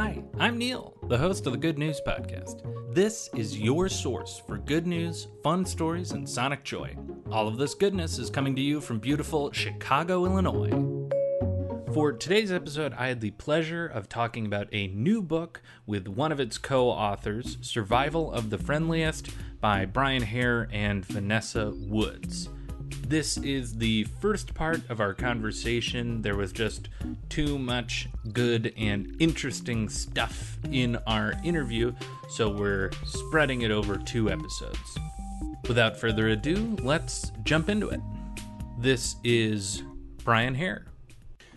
Hi, I'm Neil, the host of the Good News Podcast. This is your source for good news, fun stories, and sonic joy. All of this goodness is coming to you from beautiful Chicago, Illinois. For today's episode, I had the pleasure of talking about a new book with one of its co authors, Survival of the Friendliest by Brian Hare and Vanessa Woods. This is the first part of our conversation. There was just too much good and interesting stuff in our interview, so we're spreading it over two episodes. Without further ado, let's jump into it. This is Brian Hare.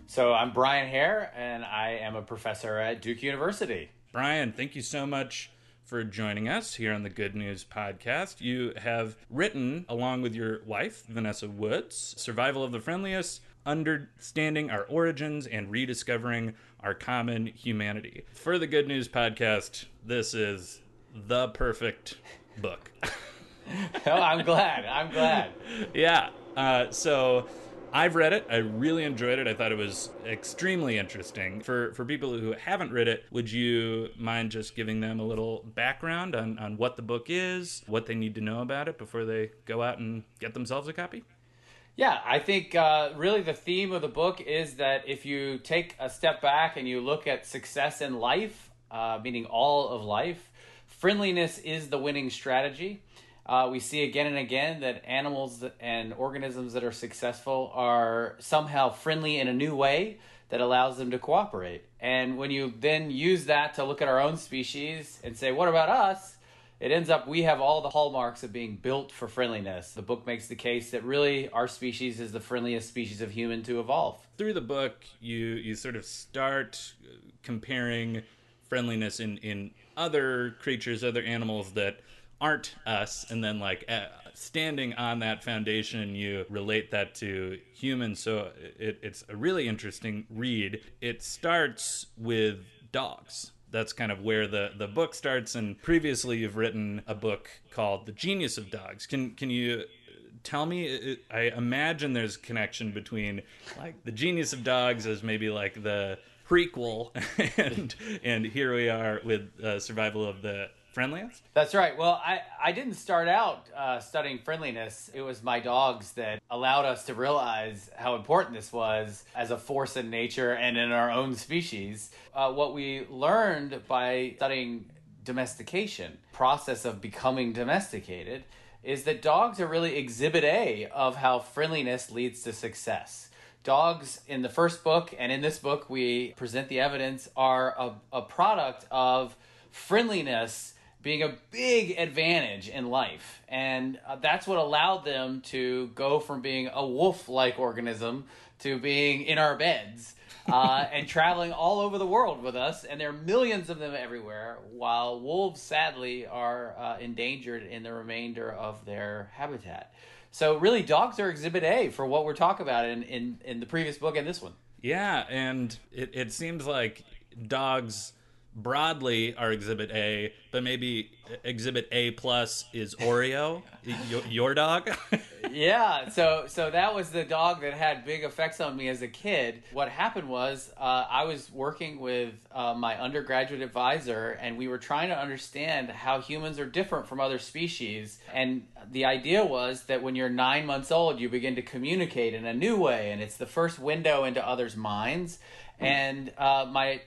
So I'm Brian Hare, and I am a professor at Duke University. Brian, thank you so much for joining us here on the Good News Podcast. You have written, along with your wife, Vanessa Woods, Survival of the Friendliest, Understanding Our Origins, and Rediscovering Our Common Humanity. For the Good News Podcast, this is the perfect book. oh, I'm glad. I'm glad. yeah. Uh, so I've read it. I really enjoyed it. I thought it was extremely interesting. For for people who haven't read it, would you mind just giving them a little background on, on what the book is, what they need to know about it before they go out and get themselves a copy? Yeah, I think uh, really the theme of the book is that if you take a step back and you look at success in life, uh, meaning all of life, friendliness is the winning strategy. Uh, we see again and again that animals and organisms that are successful are somehow friendly in a new way that allows them to cooperate. And when you then use that to look at our own species and say, what about us? It ends up we have all the hallmarks of being built for friendliness. The book makes the case that really our species is the friendliest species of human to evolve. Through the book, you you sort of start comparing friendliness in in other creatures, other animals that aren't us and then like uh, standing on that foundation you relate that to humans. So it, it's a really interesting read. It starts with dogs. That's kind of where the, the book starts and previously you've written a book called the genius of dogs. Can can you tell me i imagine there's a connection between like the genius of dogs as maybe like the prequel and and here we are with uh, survival of the friendliest? That's right. Well, I, I didn't start out uh, studying friendliness. It was my dogs that allowed us to realize how important this was as a force in nature and in our own species. Uh, what we learned by studying domestication, process of becoming domesticated, is that dogs are really exhibit A of how friendliness leads to success. Dogs in the first book and in this book, we present the evidence, are a, a product of friendliness being a big advantage in life. And uh, that's what allowed them to go from being a wolf like organism to being in our beds uh, and traveling all over the world with us. And there are millions of them everywhere, while wolves, sadly, are uh, endangered in the remainder of their habitat. So, really, dogs are exhibit A for what we're talking about in, in, in the previous book and this one. Yeah, and it, it seems like dogs broadly are exhibit A, but maybe exhibit A plus is Oreo, your, your, dog. yeah, so so that was the dog that had big effects on me as a kid. What happened was uh, I was working with uh, my undergraduate advisor, and we were trying to understand how humans are different from other species. And the idea was that when you're nine months old, you begin to communicate in a new way, and it's the first window into others' minds. And uh, my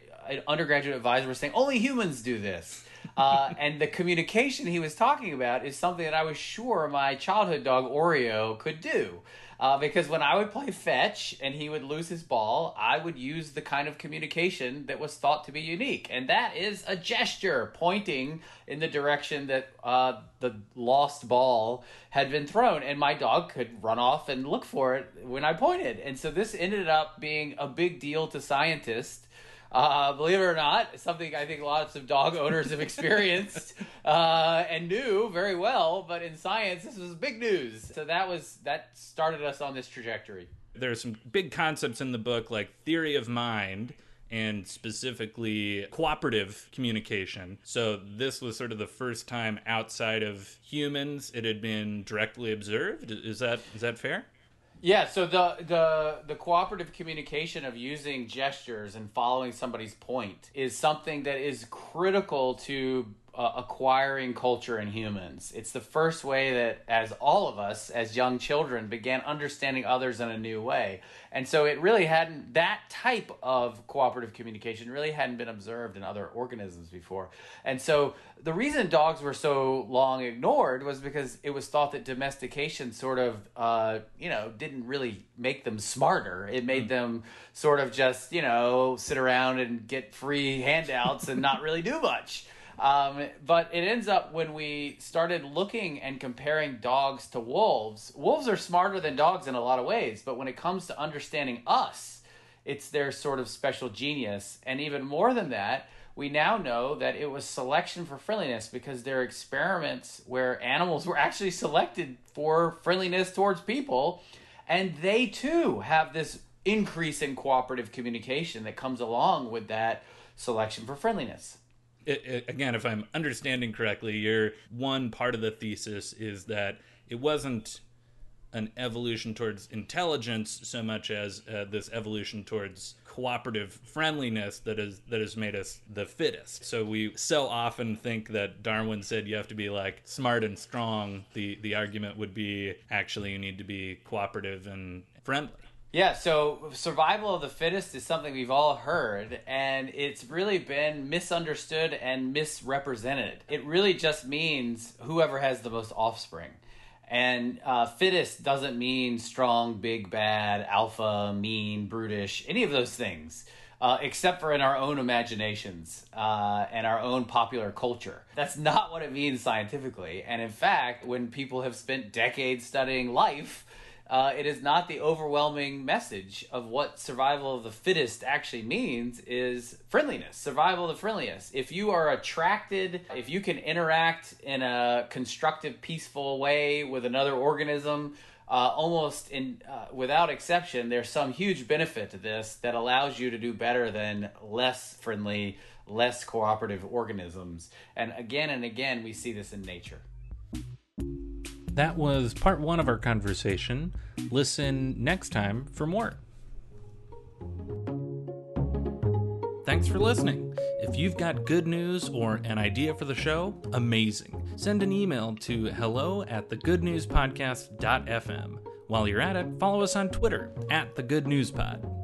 undergraduate advisor was saying only humans do this. Uh, and the communication he was talking about is something that I was sure my childhood dog Oreo could do. Uh, because when I would play fetch and he would lose his ball, I would use the kind of communication that was thought to be unique. And that is a gesture pointing in the direction that uh, the lost ball had been thrown. And my dog could run off and look for it when I pointed. And so this ended up being a big deal to scientists uh, believe it or not, something I think lots of dog owners have experienced uh, and knew very well. But in science, this was big news. So that was that started us on this trajectory. There's some big concepts in the book like theory of mind and specifically cooperative communication. So this was sort of the first time outside of humans it had been directly observed. Is that is that fair? Yeah, so the the the cooperative communication of using gestures and following somebody's point is something that is critical to uh, acquiring culture in humans. It's the first way that, as all of us, as young children, began understanding others in a new way. And so it really hadn't, that type of cooperative communication really hadn't been observed in other organisms before. And so the reason dogs were so long ignored was because it was thought that domestication sort of, uh, you know, didn't really make them smarter. It made mm. them sort of just, you know, sit around and get free handouts and not really do much. Um, but it ends up when we started looking and comparing dogs to wolves, wolves are smarter than dogs in a lot of ways, but when it comes to understanding us, it's their sort of special genius. And even more than that, we now know that it was selection for friendliness because there are experiments where animals were actually selected for friendliness towards people, and they too have this increase in cooperative communication that comes along with that selection for friendliness it, it, again, if I'm understanding correctly, your one part of the thesis is that it wasn't an evolution towards intelligence so much as uh, this evolution towards cooperative friendliness that is that has made us the fittest. So we so often think that Darwin said you have to be like smart and strong. The the argument would be actually you need to be cooperative and friendly. Yeah, so survival of the fittest is something we've all heard, and it's really been misunderstood and misrepresented. It really just means whoever has the most offspring. And uh, fittest doesn't mean strong, big, bad, alpha, mean, brutish, any of those things. Uh, except for in our own imaginations uh, and our own popular culture. That's not what it means scientifically. And in fact, when people have spent decades studying life, uh, it is not the overwhelming message of what survival of the fittest actually means is friendliness. Survival of the friendliest. If you are attracted if you can interact in a constructive peaceful way with another organism uh, almost in uh, without exception there's some huge benefit to this that allows you to do better than less friendly less cooperative organisms. And again and again we see this in nature that was part one of our conversation. Listen next time for more. Thanks for listening. If you've got good news or an idea for the show, amazing. Send an email to hello at thegoodnewspodcast.fm. While you're at it, follow us on Twitter at thegoodnewspod.